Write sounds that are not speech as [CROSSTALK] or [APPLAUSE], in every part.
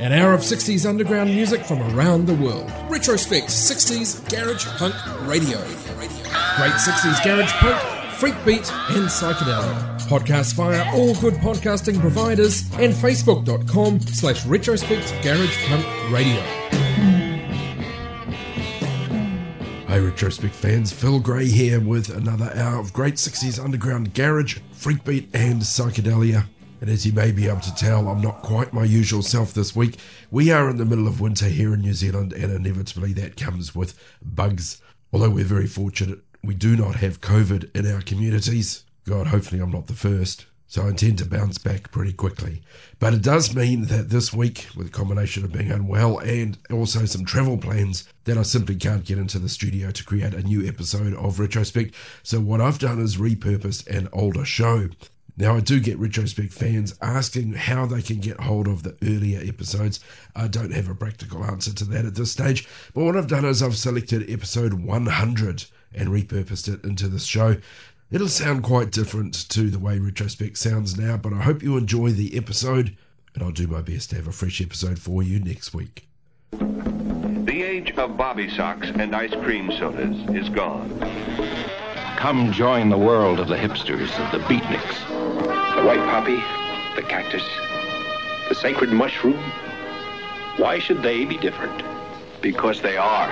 An hour of 60s underground music from around the world. Retrospect 60s Garage Punk Radio. Great 60s Garage Punk, Freak Beat, and Psychedelia. Podcast via all good podcasting providers and facebook.com slash retrospect garage punk radio. Hey Retrospect fans, Phil Gray here with another hour of great 60s underground garage, freak beat and psychedelia. And as you may be able to tell, I'm not quite my usual self this week. We are in the middle of winter here in New Zealand, and inevitably that comes with bugs. Although we're very fortunate, we do not have COVID in our communities. God, hopefully I'm not the first. So I intend to bounce back pretty quickly. But it does mean that this week, with a combination of being unwell and also some travel plans, that I simply can't get into the studio to create a new episode of Retrospect. So what I've done is repurposed an older show. Now, I do get Retrospect fans asking how they can get hold of the earlier episodes. I don't have a practical answer to that at this stage, but what I've done is I've selected episode 100 and repurposed it into this show. It'll sound quite different to the way Retrospect sounds now, but I hope you enjoy the episode, and I'll do my best to have a fresh episode for you next week. The age of bobby socks and ice cream sodas is gone. Come join the world of the hipsters, of the beatniks. The white poppy, the cactus, the sacred mushroom. Why should they be different? Because they are.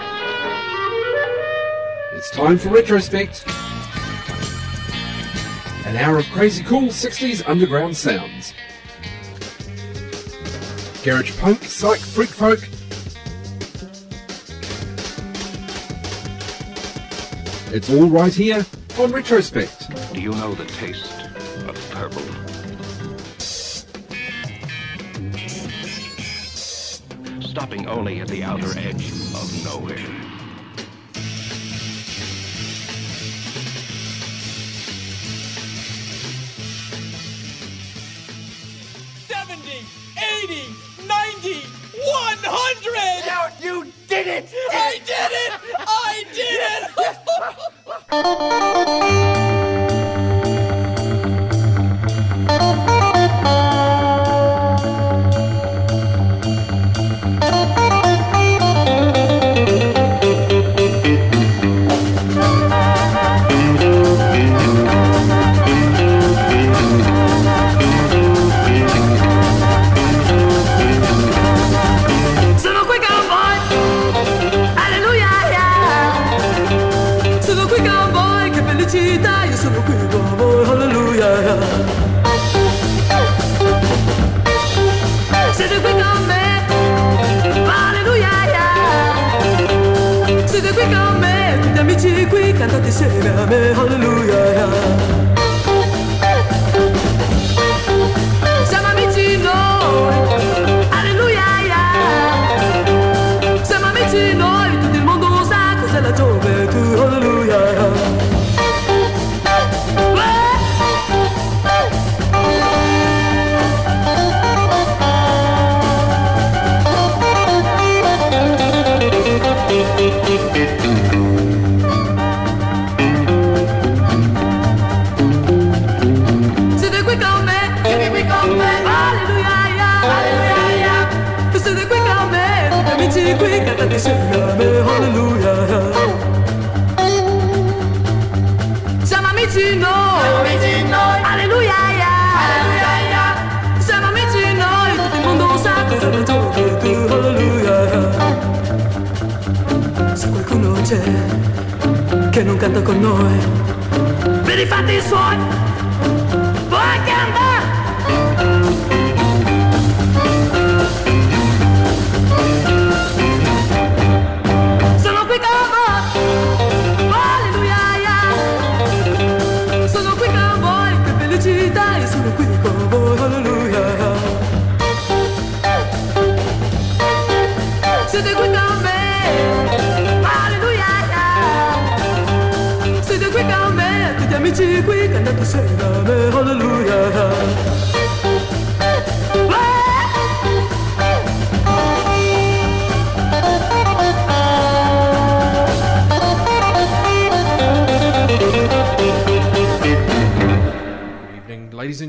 It's time for Retrospect. An hour of crazy cool 60s underground sounds. Garage punk, psych, freak folk. It's all right here on Retrospect. Do you know the taste of purple? Stopping only at the outer edge of nowhere. Seventy, eighty, ninety, one hundred! Now you did it! I did it! I did Ha ha ha ha! selam hallelujah per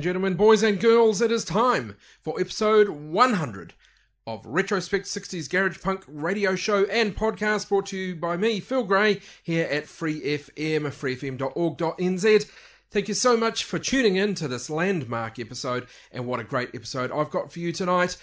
gentlemen, boys and girls. It is time for episode 100 of Retrospect 60s Garage Punk radio show and podcast brought to you by me, Phil Gray, here at Free FM, freefm.org.nz. Thank you so much for tuning in to this landmark episode, and what a great episode I've got for you tonight.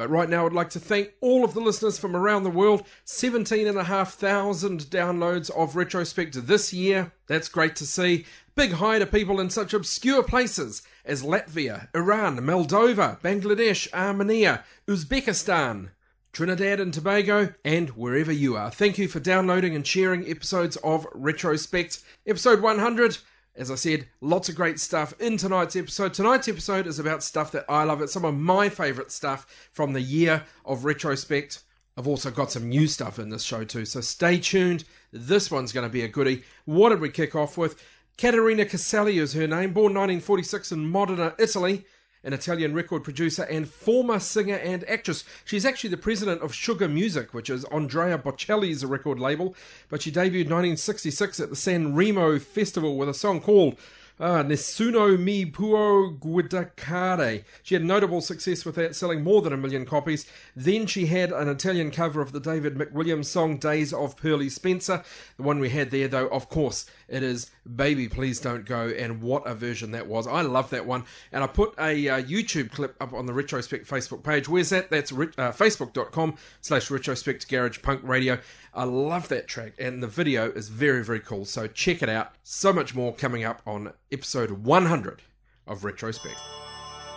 But right now, I'd like to thank all of the listeners from around the world. 17,500 downloads of Retrospect this year. That's great to see. Big hi to people in such obscure places as Latvia, Iran, Moldova, Bangladesh, Armenia, Uzbekistan, Trinidad and Tobago, and wherever you are. Thank you for downloading and sharing episodes of Retrospect. Episode 100. As I said, lots of great stuff in tonight's episode. Tonight's episode is about stuff that I love. It's some of my favourite stuff from the year of retrospect. I've also got some new stuff in this show too, so stay tuned. This one's going to be a goodie. What did we kick off with? Caterina Caselli is her name, born 1946 in Modena, Italy an Italian record producer and former singer and actress. She's actually the president of Sugar Music, which is Andrea Bocelli's record label, but she debuted 1966 at the San Remo Festival with a song called uh, Nessuno mi può guardare. She had notable success with that, selling more than a million copies. Then she had an Italian cover of the David McWilliams song Days of Pearly Spencer. The one we had there, though, of course, it is Baby Please Don't Go, and what a version that was. I love that one. And I put a uh, YouTube clip up on the Retrospect Facebook page. Where's that? That's uh, facebook.com slash retrospect garage punk radio. I love that track, and the video is very, very cool. So check it out. So much more coming up on episode 100 of Retrospect.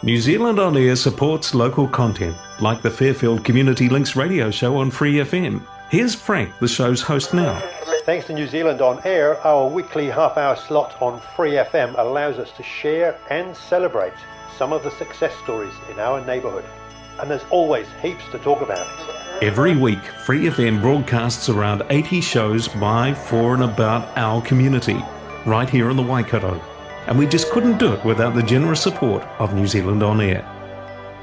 New Zealand On Air supports local content, like the Fairfield Community Links radio show on Free FM. Here's Frank, the show's host now. Thanks to New Zealand On Air, our weekly half hour slot on Free FM allows us to share and celebrate some of the success stories in our neighbourhood. And there's always heaps to talk about. Every week, Free FM broadcasts around 80 shows by, for, and about our community, right here in the Waikato. And we just couldn't do it without the generous support of New Zealand On Air.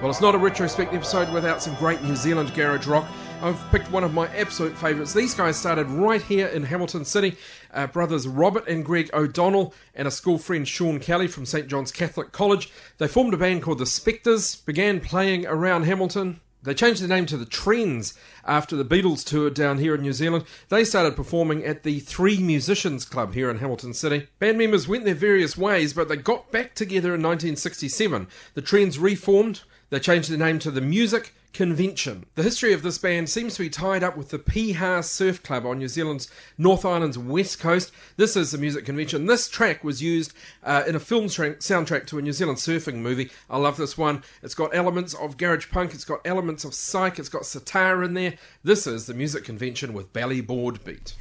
Well, it's not a retrospect episode without some great New Zealand garage rock. I've picked one of my absolute favourites. These guys started right here in Hamilton City. Uh, brothers Robert and Greg O'Donnell and a school friend Sean Kelly from St John's Catholic College. They formed a band called the Spectres, began playing around Hamilton. They changed their name to the Trends after the Beatles toured down here in New Zealand. They started performing at the Three Musicians Club here in Hamilton City. Band members went their various ways, but they got back together in 1967. The Trends reformed. They changed their name to the Music Convention. The history of this band seems to be tied up with the Piha Surf Club on New Zealand's North Island's west coast. This is the Music Convention. This track was used uh, in a film tra- soundtrack to a New Zealand surfing movie. I love this one. It's got elements of garage punk, it's got elements of psych, it's got sitar in there. This is the Music Convention with Ballyboard Beat.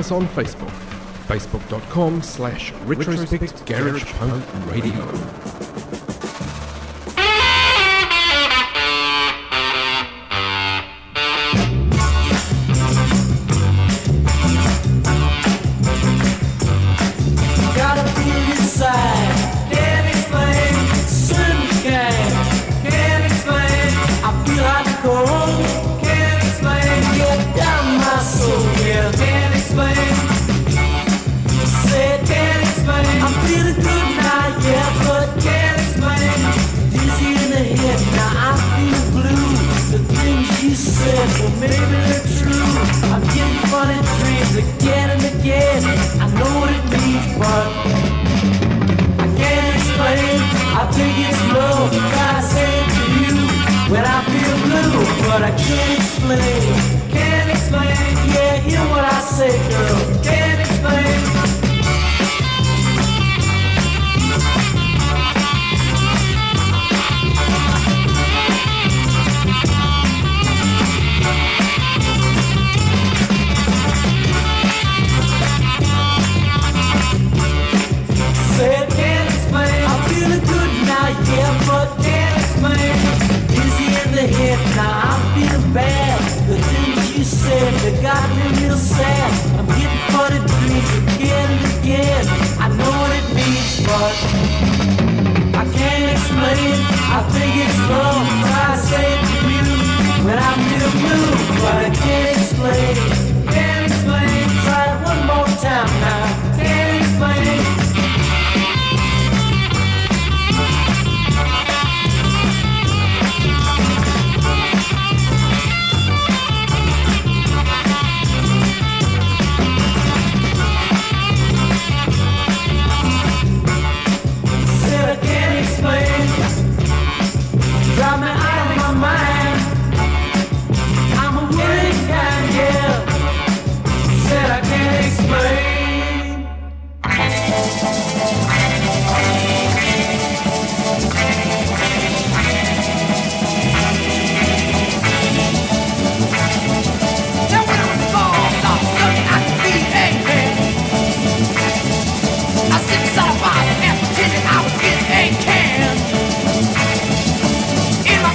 Us on Facebook. Facebook.com slash Retrospect Garage Punk Radio.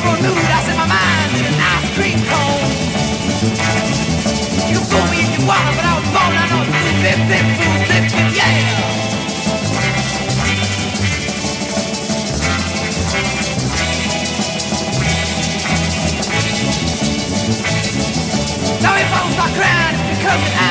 In my mind to an ice cream cone. You can me but I was born, flip, flip, yeah. Now if I start crying, it's because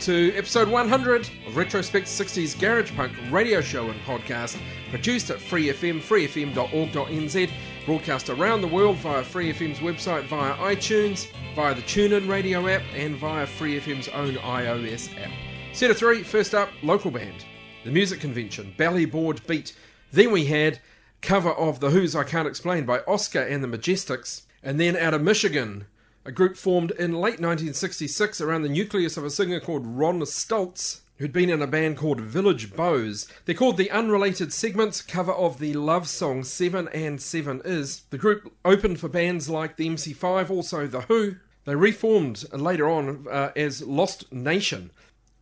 to episode 100 of Retrospect 60s Garage Punk radio show and podcast, produced at Free FM, freefm.org.nz, broadcast around the world via Free FM's website, via iTunes, via the TuneIn radio app, and via Free FM's own iOS app. Set of three, first up, local band. The Music Convention, Ballyboard Beat. Then we had cover of The Who's I Can't Explain by Oscar and the Majestics. And then out of Michigan, a group formed in late 1966 around the nucleus of a singer called Ron Stults, who'd been in a band called Village Bows. They're called the Unrelated Segments, cover of the love song Seven and Seven Is. The group opened for bands like the MC5, also The Who. They reformed later on uh, as Lost Nation.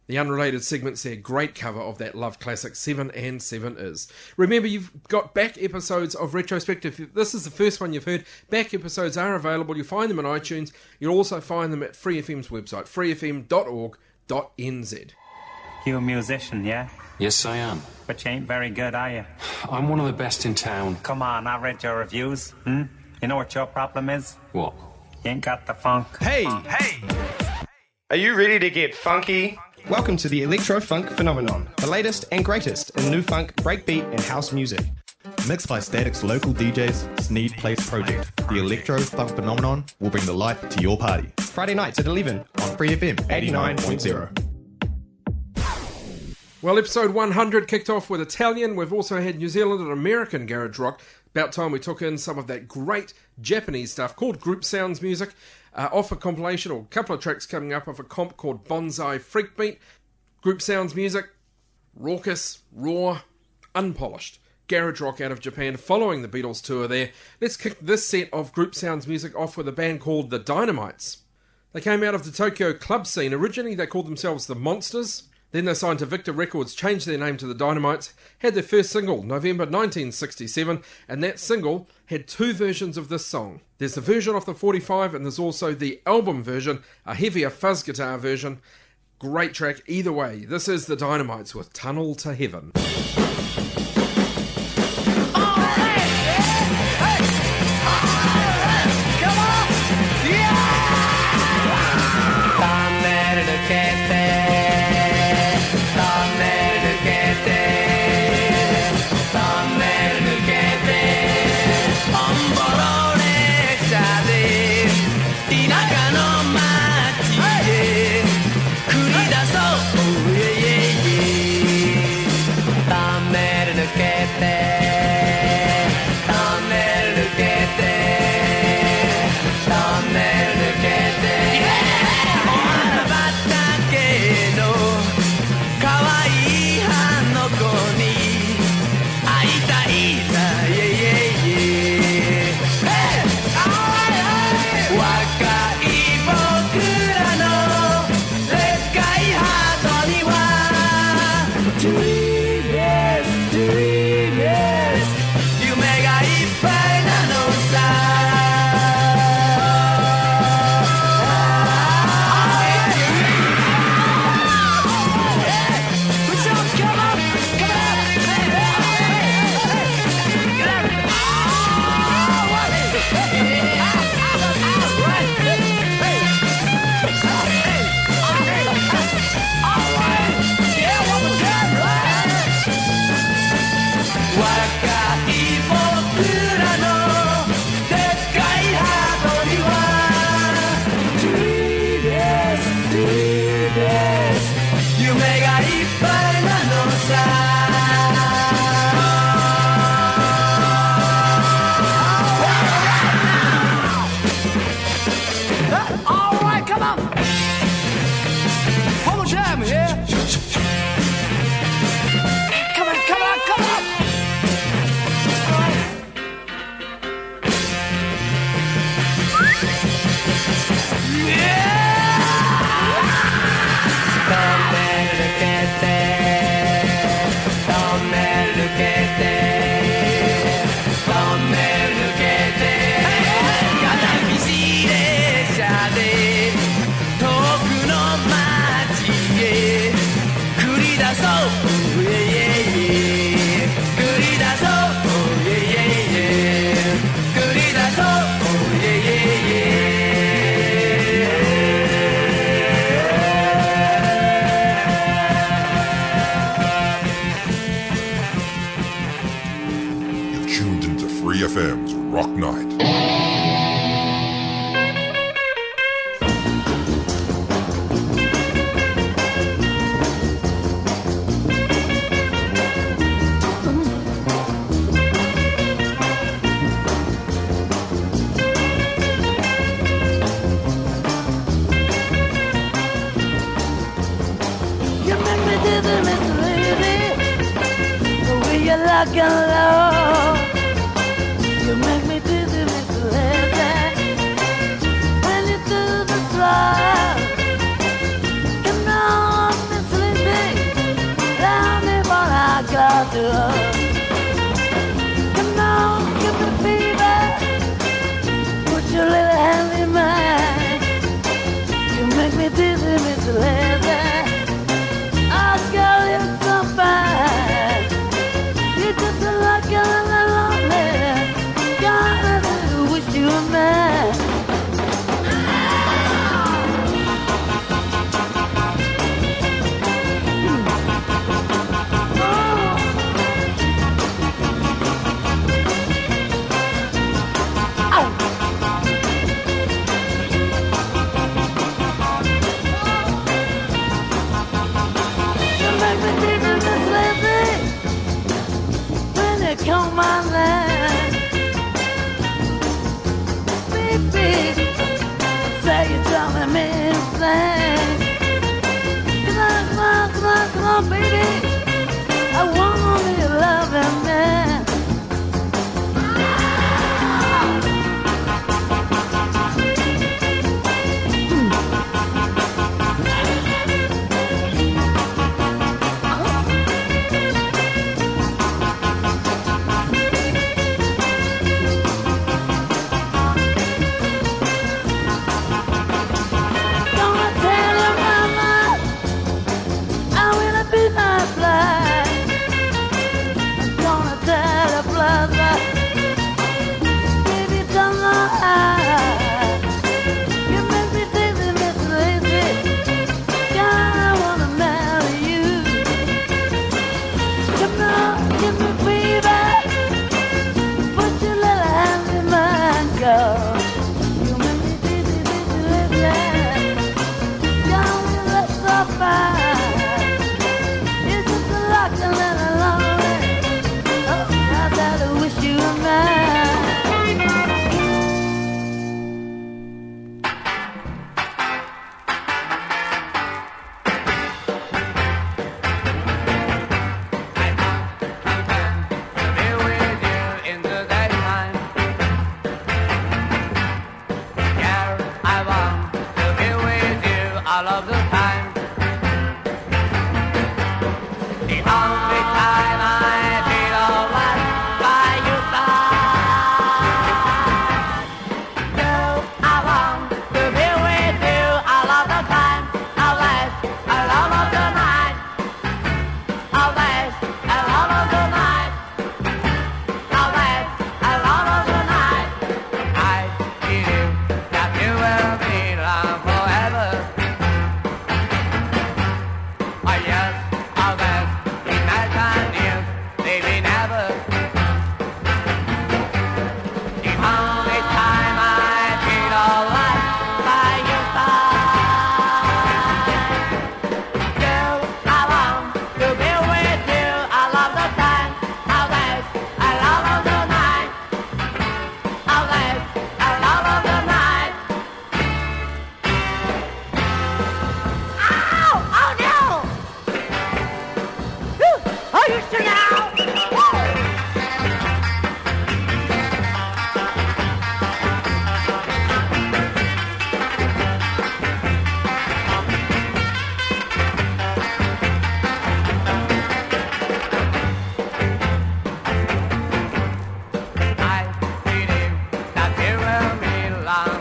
The unrelated segments there, great cover of that love classic, Seven and Seven Is. Remember, you've got back episodes of Retrospective. This is the first one you've heard, back episodes are available. You'll find them on iTunes. You'll also find them at Free FM's website, freefm.org.nz. You a musician, yeah? Yes, I am. But you ain't very good, are you? I'm one of the best in town. Come on, I read your reviews. Hmm? You know what your problem is? What? You ain't got the funk. Hey! Hey! Are you ready to get funky? Welcome to the Electro Funk Phenomenon, the latest and greatest in new funk, breakbeat, and house music. Mixed by Static's local DJs, Sneed Place Project. The Electro Funk Phenomenon will bring the life to your party. Friday nights at 11 on Free FM 89.0. Well, episode 100 kicked off with Italian. We've also had New Zealand and American garage rock. About time we took in some of that great Japanese stuff called Group Sounds Music. Uh, off a compilation, or a couple of tracks coming up off a comp called Bonsai Freakbeat. Group Sounds Music, raucous, raw, unpolished. Garage rock out of Japan following the Beatles tour there. Let's kick this set of Group Sounds music off with a band called The Dynamites. They came out of the Tokyo club scene. Originally, they called themselves The Monsters. Then they signed to Victor Records, changed their name to the Dynamites, had their first single November 1967, and that single had two versions of this song. There's the version off the 45, and there's also the album version, a heavier fuzz guitar version. Great track either way. This is the Dynamites with Tunnel to Heaven. Put your be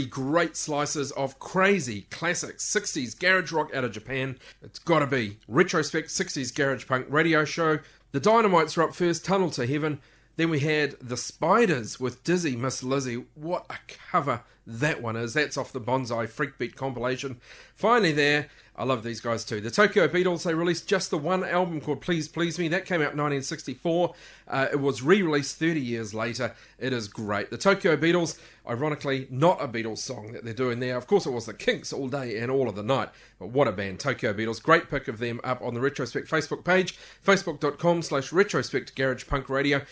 Three great slices of crazy classic 60s garage rock out of Japan. It's gotta be Retrospect 60s Garage Punk radio show. The Dynamites were up first, Tunnel to Heaven. Then we had The Spiders with Dizzy Miss Lizzy. What a cover that one is. That's off the Bonsai Freakbeat compilation. Finally, there, I love these guys too. The Tokyo Beatles, they released just the one album called Please Please Me. That came out in 1964. Uh, it was re released 30 years later. It is great. The Tokyo Beatles, ironically, not a Beatles song that they're doing there. Of course, it was the Kinks all day and all of the night. But what a band, Tokyo Beatles. Great pick of them up on the Retrospect Facebook page, facebook.com slash retrospect garage punk radio.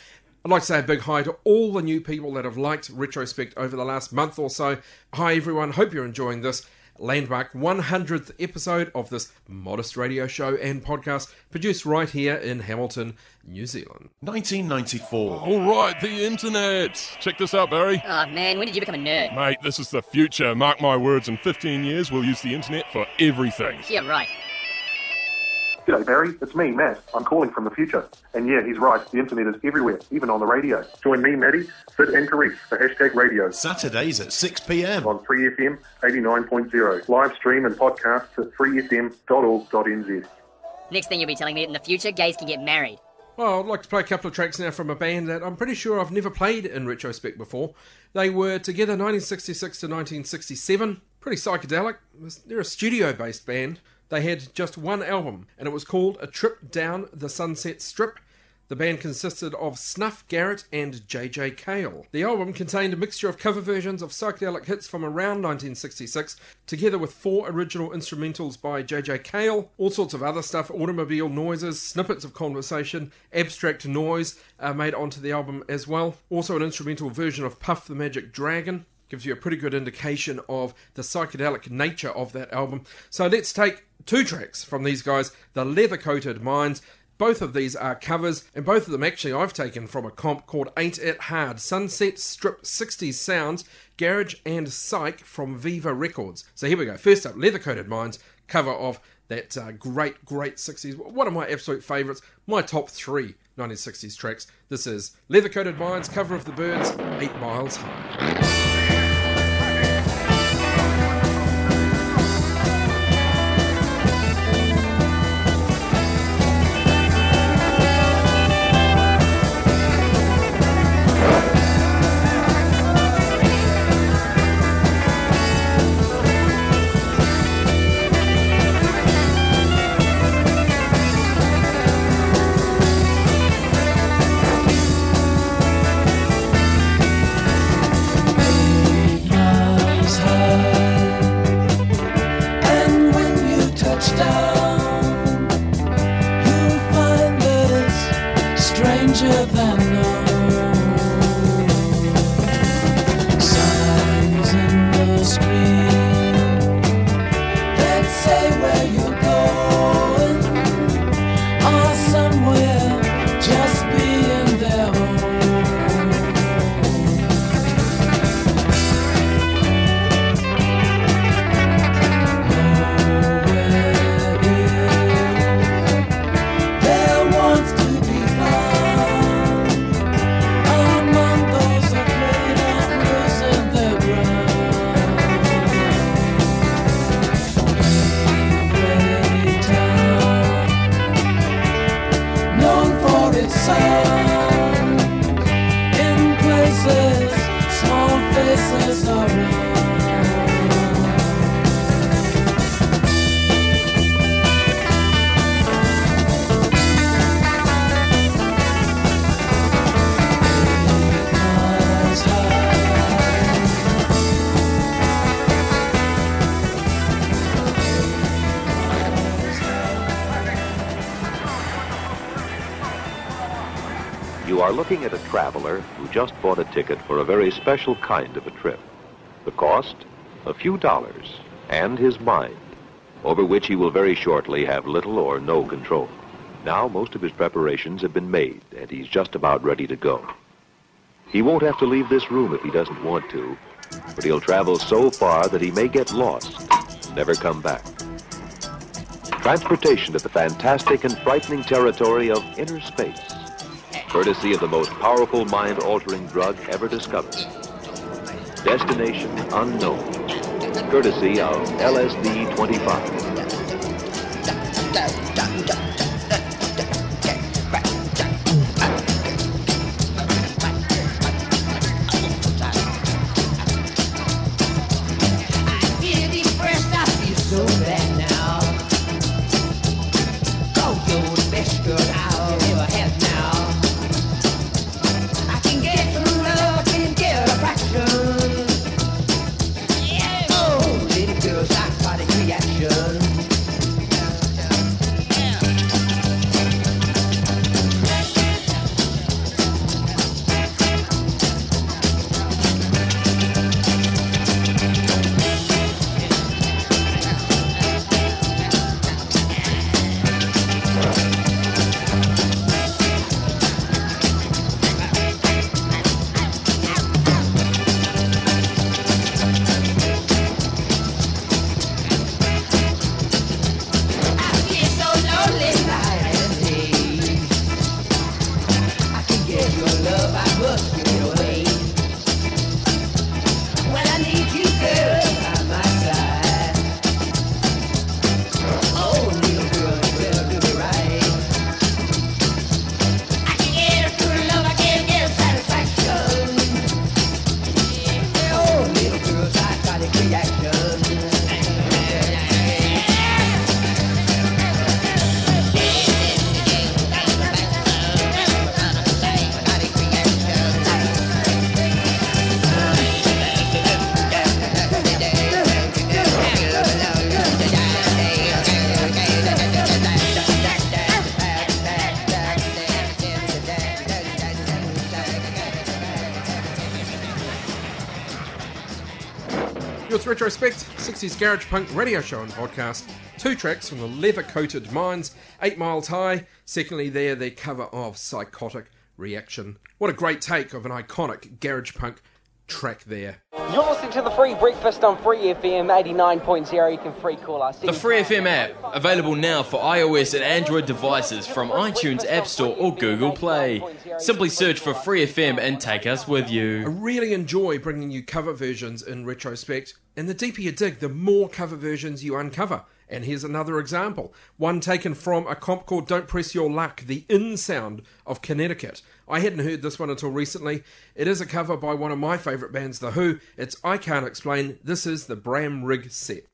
I'd like to say a big hi to all the new people that have liked Retrospect over the last month or so. Hi, everyone. Hope you're enjoying this landmark 100th episode of this modest radio show and podcast produced right here in Hamilton, New Zealand. 1994. All right, the internet. Check this out, Barry. Oh man, when did you become a nerd? Mate, this is the future. Mark my words, in 15 years, we'll use the internet for everything. Yeah, right. G'day, Barry. It's me, Matt. I'm calling from the future. And yeah, he's right. The internet is everywhere, even on the radio. Join me, Maddie, Sid, and Therese for hashtag radio. Saturdays at 6 p.m. On Free FM 89.0. Live stream and podcast at freefm.org.nz. Next thing you'll be telling me in the future, gays can get married. Well, I'd like to play a couple of tracks now from a band that I'm pretty sure I've never played in retrospect before. They were together 1966 to 1967, pretty psychedelic. They're a studio based band. They had just one album, and it was called A Trip Down the Sunset Strip. The band consisted of Snuff Garrett and JJ Cale. The album contained a mixture of cover versions of psychedelic hits from around 1966, together with four original instrumentals by JJ Cale, all sorts of other stuff, automobile noises, snippets of conversation, abstract noise uh, made onto the album as well. Also, an instrumental version of Puff the Magic Dragon. Gives you a pretty good indication of the psychedelic nature of that album. So let's take two tracks from these guys The Leather Coated Minds. Both of these are covers, and both of them actually I've taken from a comp called Ain't It Hard Sunset Strip 60s Sounds, Garage and Psych from Viva Records. So here we go. First up, Leather Coated Minds, cover of that uh, great, great 60s, one of my absolute favourites, my top three 1960s tracks. This is Leather Coated Minds, cover of The Byrds, 8 Miles High. Looking at a traveler who just bought a ticket for a very special kind of a trip. The cost? A few dollars. And his mind, over which he will very shortly have little or no control. Now most of his preparations have been made, and he's just about ready to go. He won't have to leave this room if he doesn't want to, but he'll travel so far that he may get lost, never come back. Transportation to the fantastic and frightening territory of inner space courtesy of the most powerful mind-altering drug ever discovered. Destination unknown, courtesy of LSD 25. Retrospect, 60s Garage Punk radio show and podcast. Two tracks from the Leather Coated Minds, Eight Miles High. Secondly, there, their cover of Psychotic Reaction. What a great take of an iconic Garage Punk track there. You're listening to the free breakfast on Free FM 89.0. You can free call us. The Free FM app, available now for iOS and Android devices from iTunes App Store or Google Play. Simply search for Free FM and take us with you. I really enjoy bringing you cover versions in retrospect, and the deeper you dig, the more cover versions you uncover. And here's another example one taken from a comp called Don't Press Your Luck, the in sound of Connecticut. I hadn't heard this one until recently. It is a cover by one of my favourite bands, The Who. It's I Can't Explain. This is the Bram Rig set.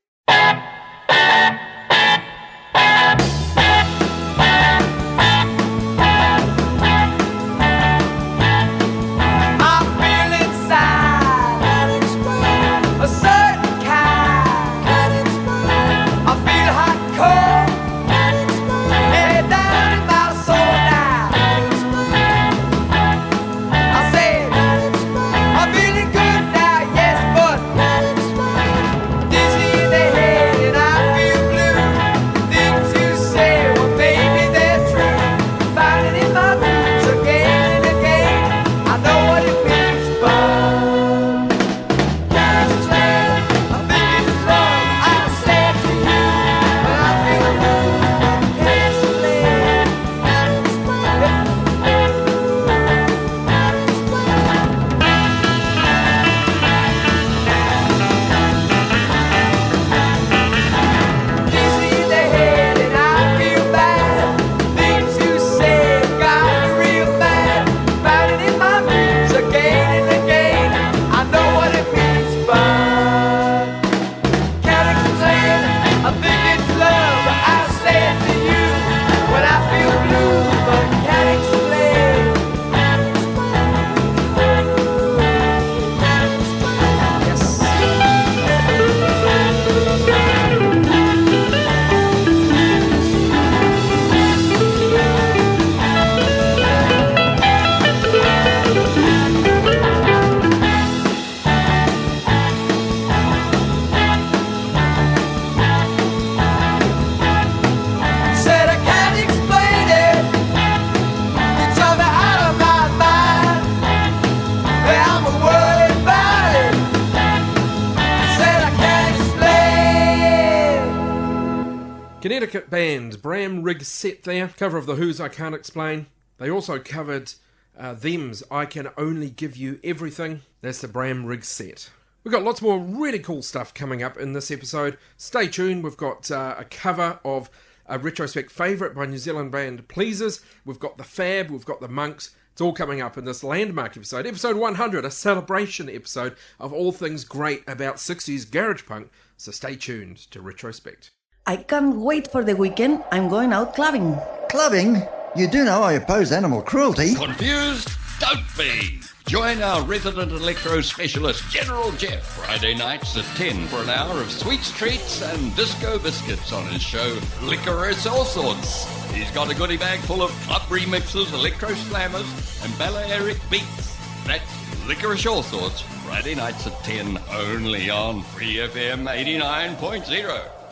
Set there, cover of The Who's I Can't Explain. They also covered uh, Them's I Can Only Give You Everything. That's the Bram Rig set. We've got lots more really cool stuff coming up in this episode. Stay tuned. We've got uh, a cover of a retrospect favourite by New Zealand band Pleasers. We've got the Fab. We've got the Monks. It's all coming up in this landmark episode, episode 100, a celebration episode of all things great about 60s garage punk. So stay tuned to Retrospect. I can't wait for the weekend. I'm going out clubbing. Clubbing? You do know I oppose animal cruelty. Confused? Don't be! Join our resident electro specialist, General Jeff, Friday nights at 10 for an hour of sweets, treats, and disco biscuits on his show, Licorice All Sorts. He's got a goodie bag full of club remixes, electro slammers, and Balearic beats. That's Licorice All Sorts, Friday nights at 10, only on Free FM 89.0.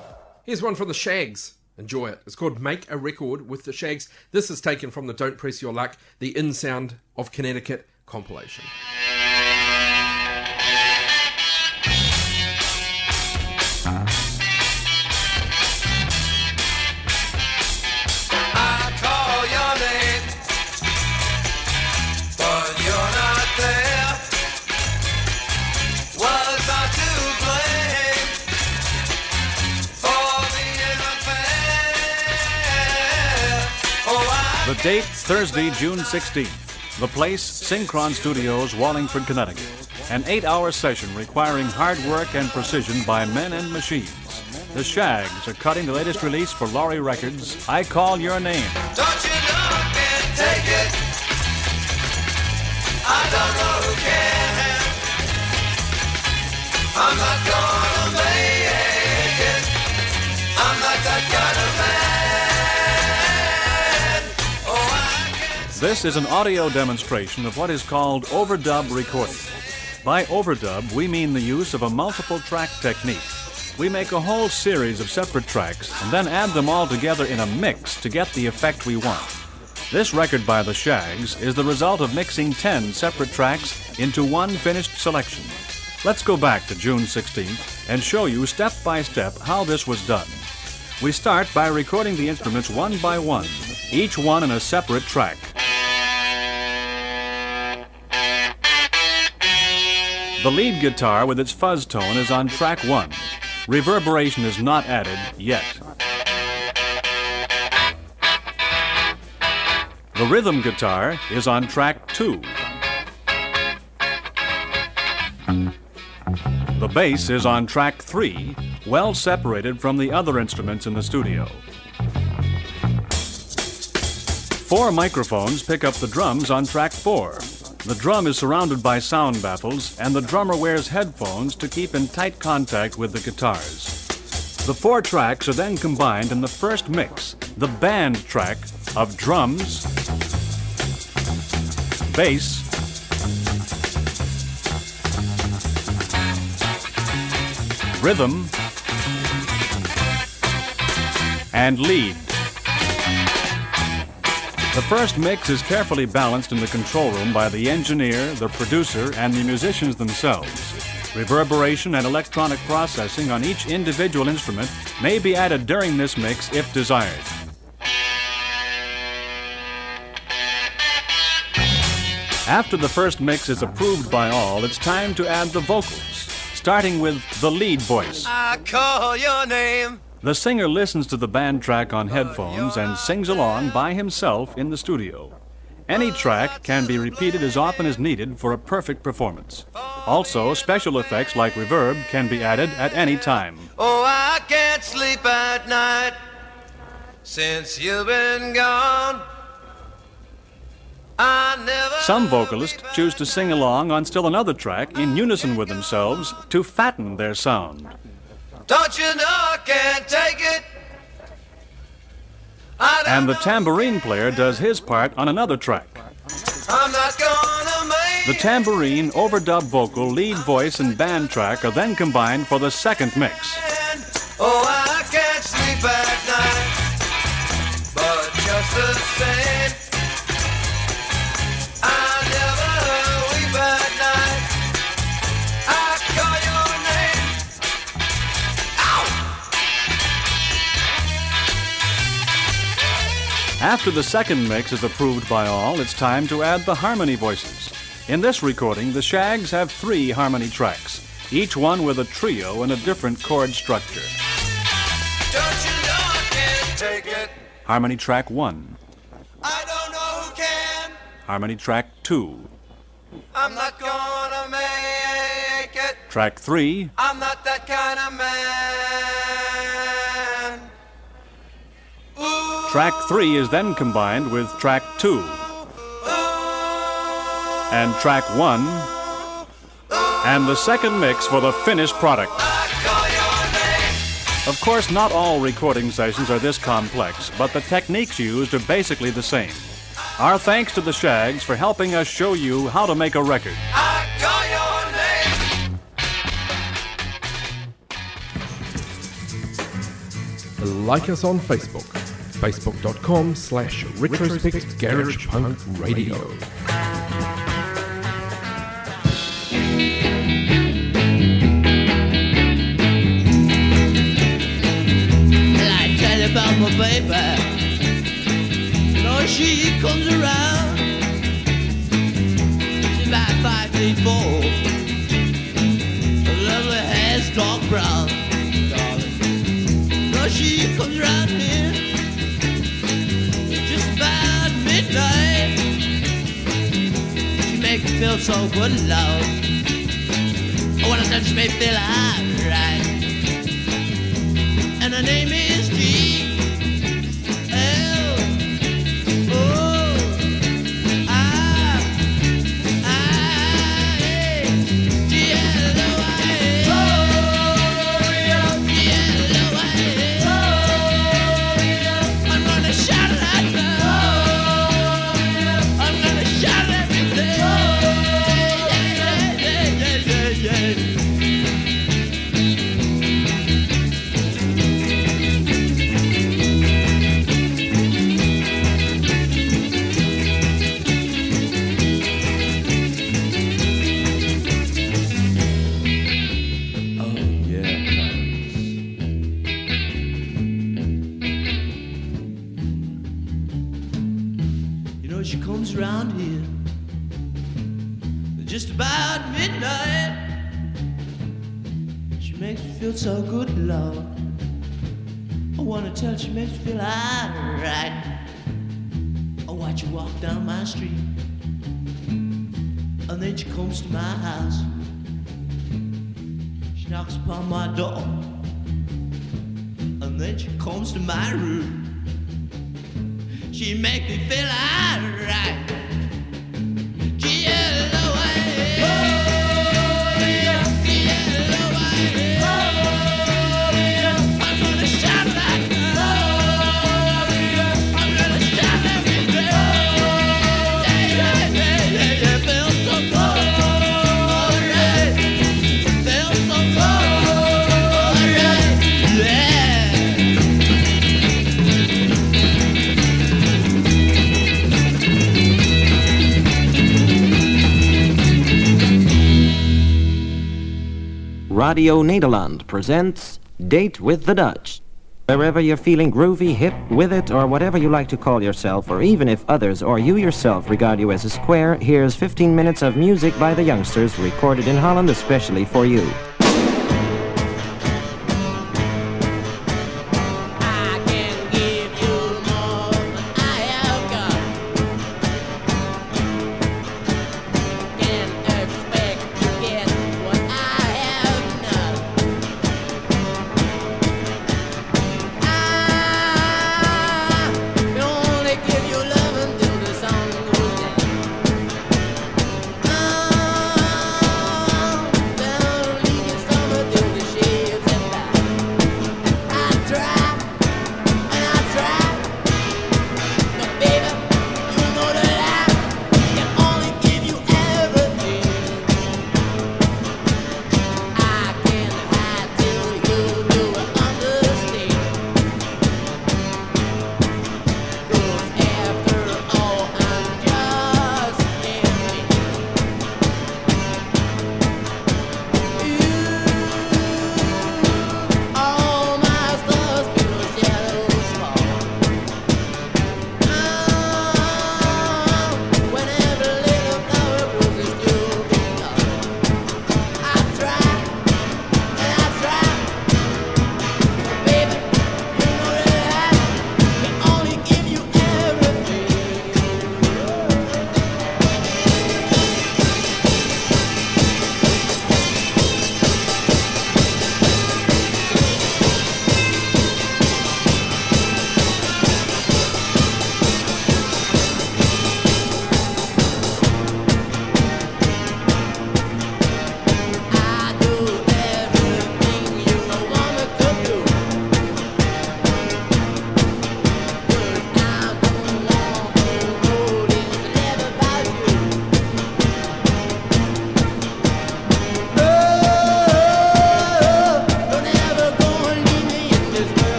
Here's one from the Shags. Enjoy it. It's called Make a Record with the Shags. This is taken from the Don't Press Your Luck, the In Sound of Connecticut compilation. Date, Thursday, June 16th. The place, Synchron Studios, Wallingford, Connecticut. An eight hour session requiring hard work and precision by men and machines. The Shags are cutting the latest release for Laurie Records, I Call Your Name. don't you know I can't take it? I don't know who can. I'm not gonna This is an audio demonstration of what is called overdub recording. By overdub, we mean the use of a multiple track technique. We make a whole series of separate tracks and then add them all together in a mix to get the effect we want. This record by the Shags is the result of mixing 10 separate tracks into one finished selection. Let's go back to June 16th and show you step by step how this was done. We start by recording the instruments one by one, each one in a separate track. The lead guitar with its fuzz tone is on track one. Reverberation is not added yet. The rhythm guitar is on track two. The bass is on track three, well separated from the other instruments in the studio. Four microphones pick up the drums on track four. The drum is surrounded by sound baffles, and the drummer wears headphones to keep in tight contact with the guitars. The four tracks are then combined in the first mix, the band track of drums, bass, rhythm, and lead. The first mix is carefully balanced in the control room by the engineer, the producer, and the musicians themselves. Reverberation and electronic processing on each individual instrument may be added during this mix if desired. After the first mix is approved by all, it's time to add the vocals, starting with the lead voice. I call your name. The singer listens to the band track on headphones and sings along by himself in the studio. Any track can be repeated as often as needed for a perfect performance. Also, special effects like reverb can be added at any time. Oh, I can't sleep at night since you've been gone. I never. Some vocalists choose to sing along on still another track in unison with themselves to fatten their sound. Don't you know I can't take it? And the tambourine player does his part on another track. I'm not gonna make The tambourine, overdub vocal, lead voice, and band track are then combined for the second mix. Oh, I can't sleep at night. But just the same, After the second mix is approved by all, it's time to add the harmony voices. In this recording, the Shags have three harmony tracks, each one with a trio and a different chord structure. Don't you know I can't take it? Harmony track 1, I don't know who can. harmony track 2, I'm not gonna make it. track 3, I'm not that kind of man. Track 3 is then combined with track 2. And track 1 and the second mix for the finished product. Of course, not all recording sessions are this complex, but the techniques used are basically the same. Our thanks to the Shags for helping us show you how to make a record. Like us on Facebook, facebook.com slash retrospect garage punk radio. I tell about my baby. Know she comes around. She's about five feet four. Her lovely hair's dark brown, darling. You she comes around feel so good, love. I wanna touch me feel alright And then she comes to my house. She knocks upon my door. And then she comes to my room. She make me feel alright. Radio Nederland presents Date with the Dutch. Wherever you're feeling groovy, hip, with it, or whatever you like to call yourself, or even if others or you yourself regard you as a square, here's 15 minutes of music by the youngsters recorded in Holland especially for you.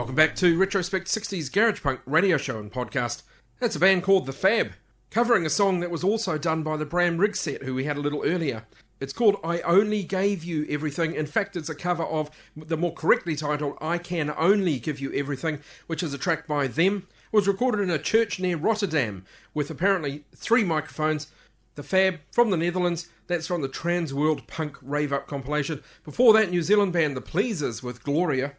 Welcome back to Retrospect 60s Garage Punk radio show and podcast. That's a band called The Fab, covering a song that was also done by the Bram Rigset, who we had a little earlier. It's called I Only Gave You Everything. In fact, it's a cover of the more correctly titled I Can Only Give You Everything, which is a track by them. It was recorded in a church near Rotterdam with apparently three microphones. The Fab from the Netherlands, that's from the Trans World Punk Rave Up compilation. Before that, New Zealand band The Pleasers with Gloria.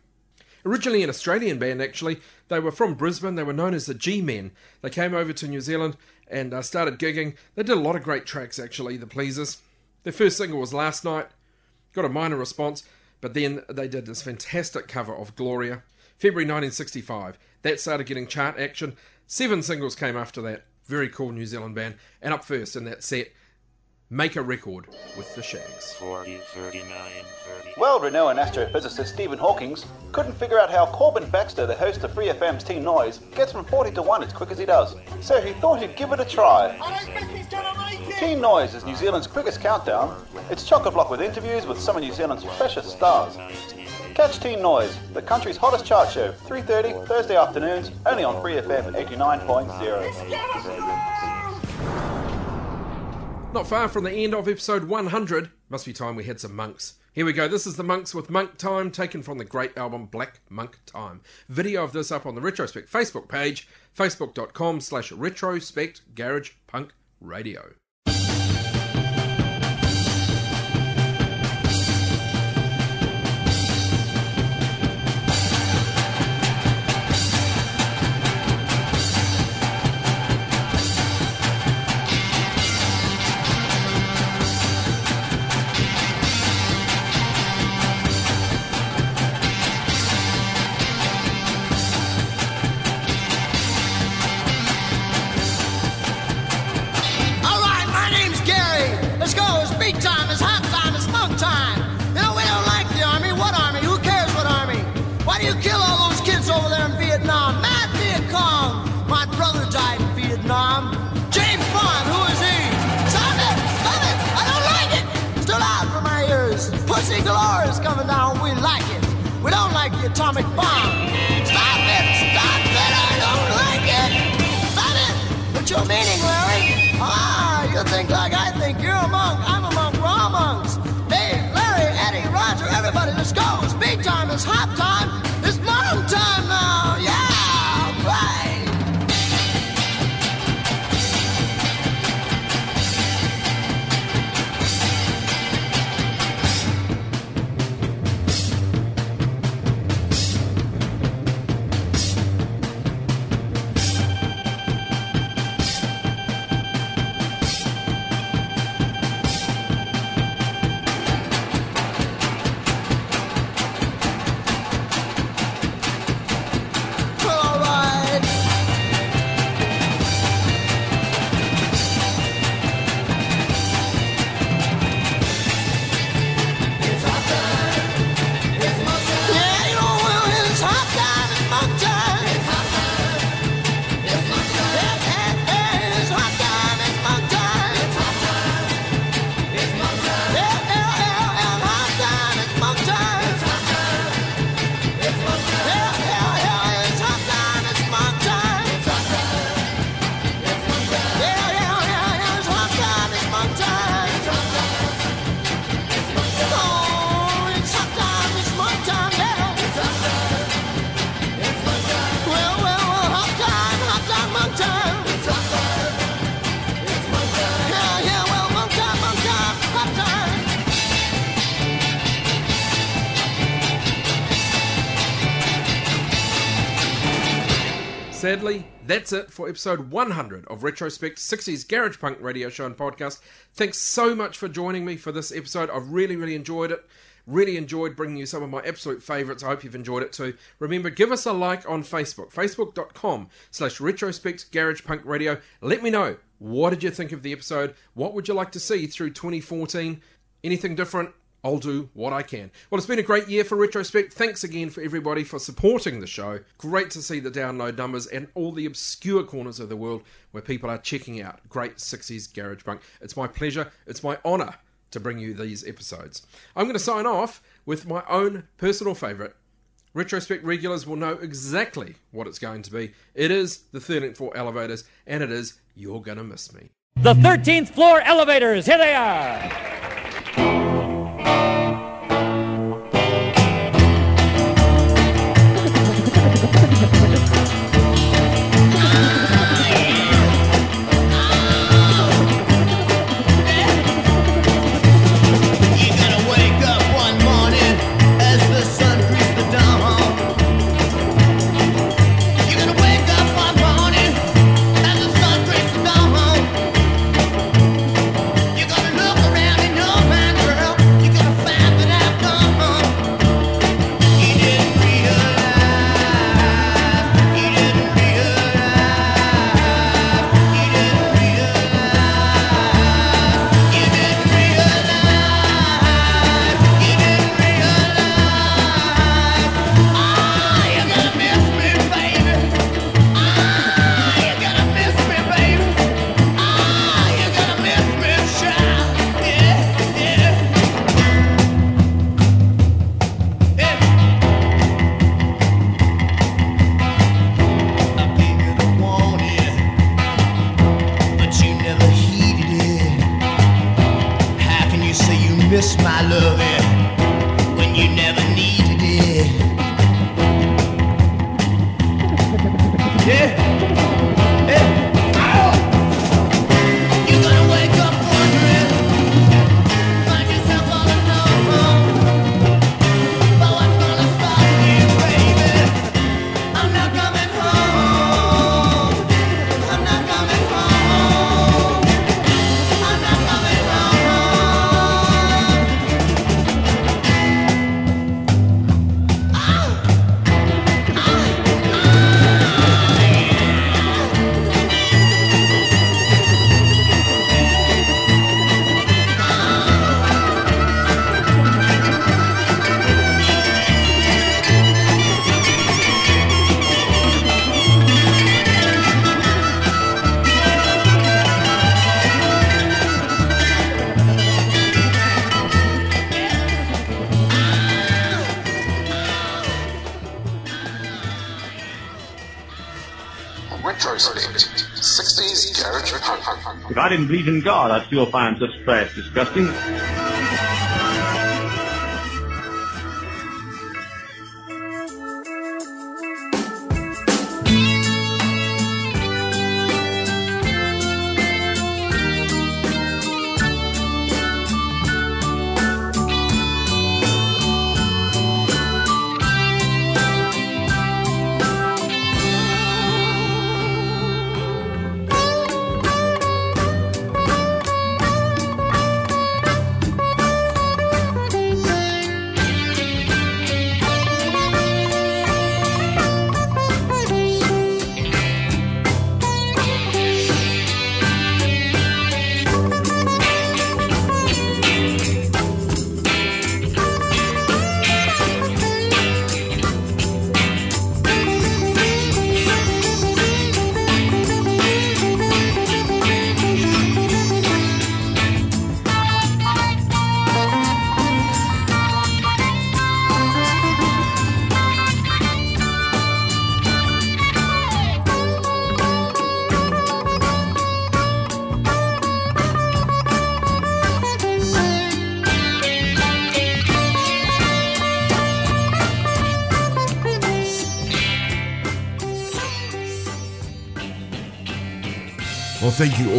Originally an Australian band, actually. They were from Brisbane. They were known as the G Men. They came over to New Zealand and uh, started gigging. They did a lot of great tracks, actually, the Pleasers. Their first single was Last Night. Got a minor response, but then they did this fantastic cover of Gloria. February 1965. That started getting chart action. Seven singles came after that. Very cool New Zealand band. And up first in that set, Make a Record with the Shags. 40, 39, 30. World-renowned astrophysicist Stephen Hawking couldn't figure out how Corbin Baxter, the host of Free FM's Teen Noise, gets from 40 to 1 as quick as he does. So he thought he'd give it a try. Teen Noise is New Zealand's quickest countdown. It's chock-a-block with interviews with some of New Zealand's freshest stars. Catch Teen Noise, the country's hottest chart show, 3.30 Thursday afternoons, only on Free FM 89.0. Not far from the end of episode 100, must be time we had some monks. Here we go. This is the Monks with Monk Time, taken from the great album Black Monk Time. Video of this up on the Retrospect Facebook page, facebook.com slash retrospect garage punk radio. Sadly, that's it for episode 100 of Retrospect 60s Garage Punk radio show and podcast. Thanks so much for joining me for this episode. I've really, really enjoyed it. Really enjoyed bringing you some of my absolute favourites. I hope you've enjoyed it too. Remember, give us a like on Facebook, facebook.com slash retrospect garage punk radio. Let me know, what did you think of the episode? What would you like to see through 2014? Anything different? I'll do what I can. Well, it's been a great year for Retrospect. Thanks again for everybody for supporting the show. Great to see the download numbers and all the obscure corners of the world where people are checking out great 60s garage punk. It's my pleasure, it's my honour to bring you these episodes. I'm going to sign off with my own personal favourite. Retrospect regulars will know exactly what it's going to be. It is the 13th floor elevators, and it is You're Gonna Miss Me. The 13th floor elevators, here they are. You're [LAUGHS] If I didn't believe in God, I'd still find such trash disgusting.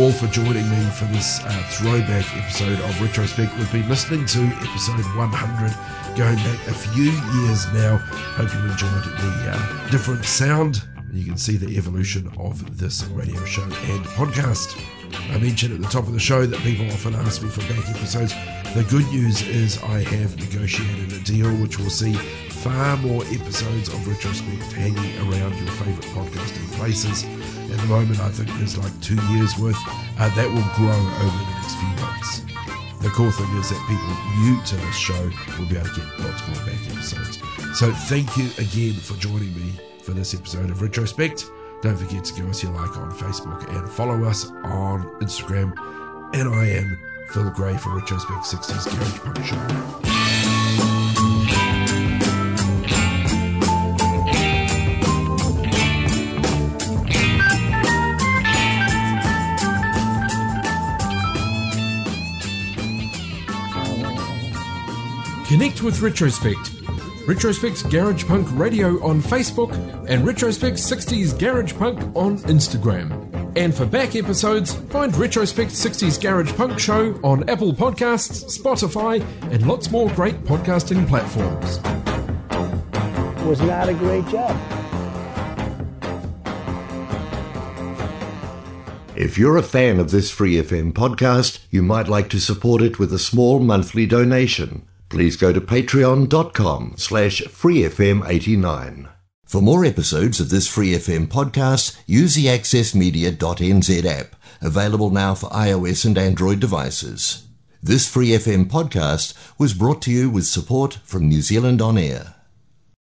All for joining me for this uh, throwback episode of Retrospect. We've been listening to episode 100, going back a few years now. Hope you enjoyed the uh, different sound. You can see the evolution of this radio show and podcast. I mentioned at the top of the show that people often ask me for back episodes. The good news is I have negotiated a deal which will see far more episodes of Retrospect hanging around your favourite podcasting places. At the moment, I think there's like two years worth. Uh, that will grow over the next few months. The cool thing is that people new to this show will be able to get lots more back episodes. So thank you again for joining me for this episode of Retrospect. Don't forget to give us your like on Facebook and follow us on Instagram. And I am Phil Gray for Retrospect 60s Garage Punk Show. Connect with Retrospect. Retrospect's Garage Punk Radio on Facebook and Retrospect 60s Garage Punk on Instagram. And for back episodes, find Retrospect 60s Garage Punk Show on Apple Podcasts, Spotify, and lots more great podcasting platforms. Was not a great job. If you're a fan of this Free FM podcast, you might like to support it with a small monthly donation. Please go to patreon.com slash freefm89. For more episodes of this Free FM podcast, use the accessmedia.nz app, available now for iOS and Android devices. This Free FM podcast was brought to you with support from New Zealand On Air.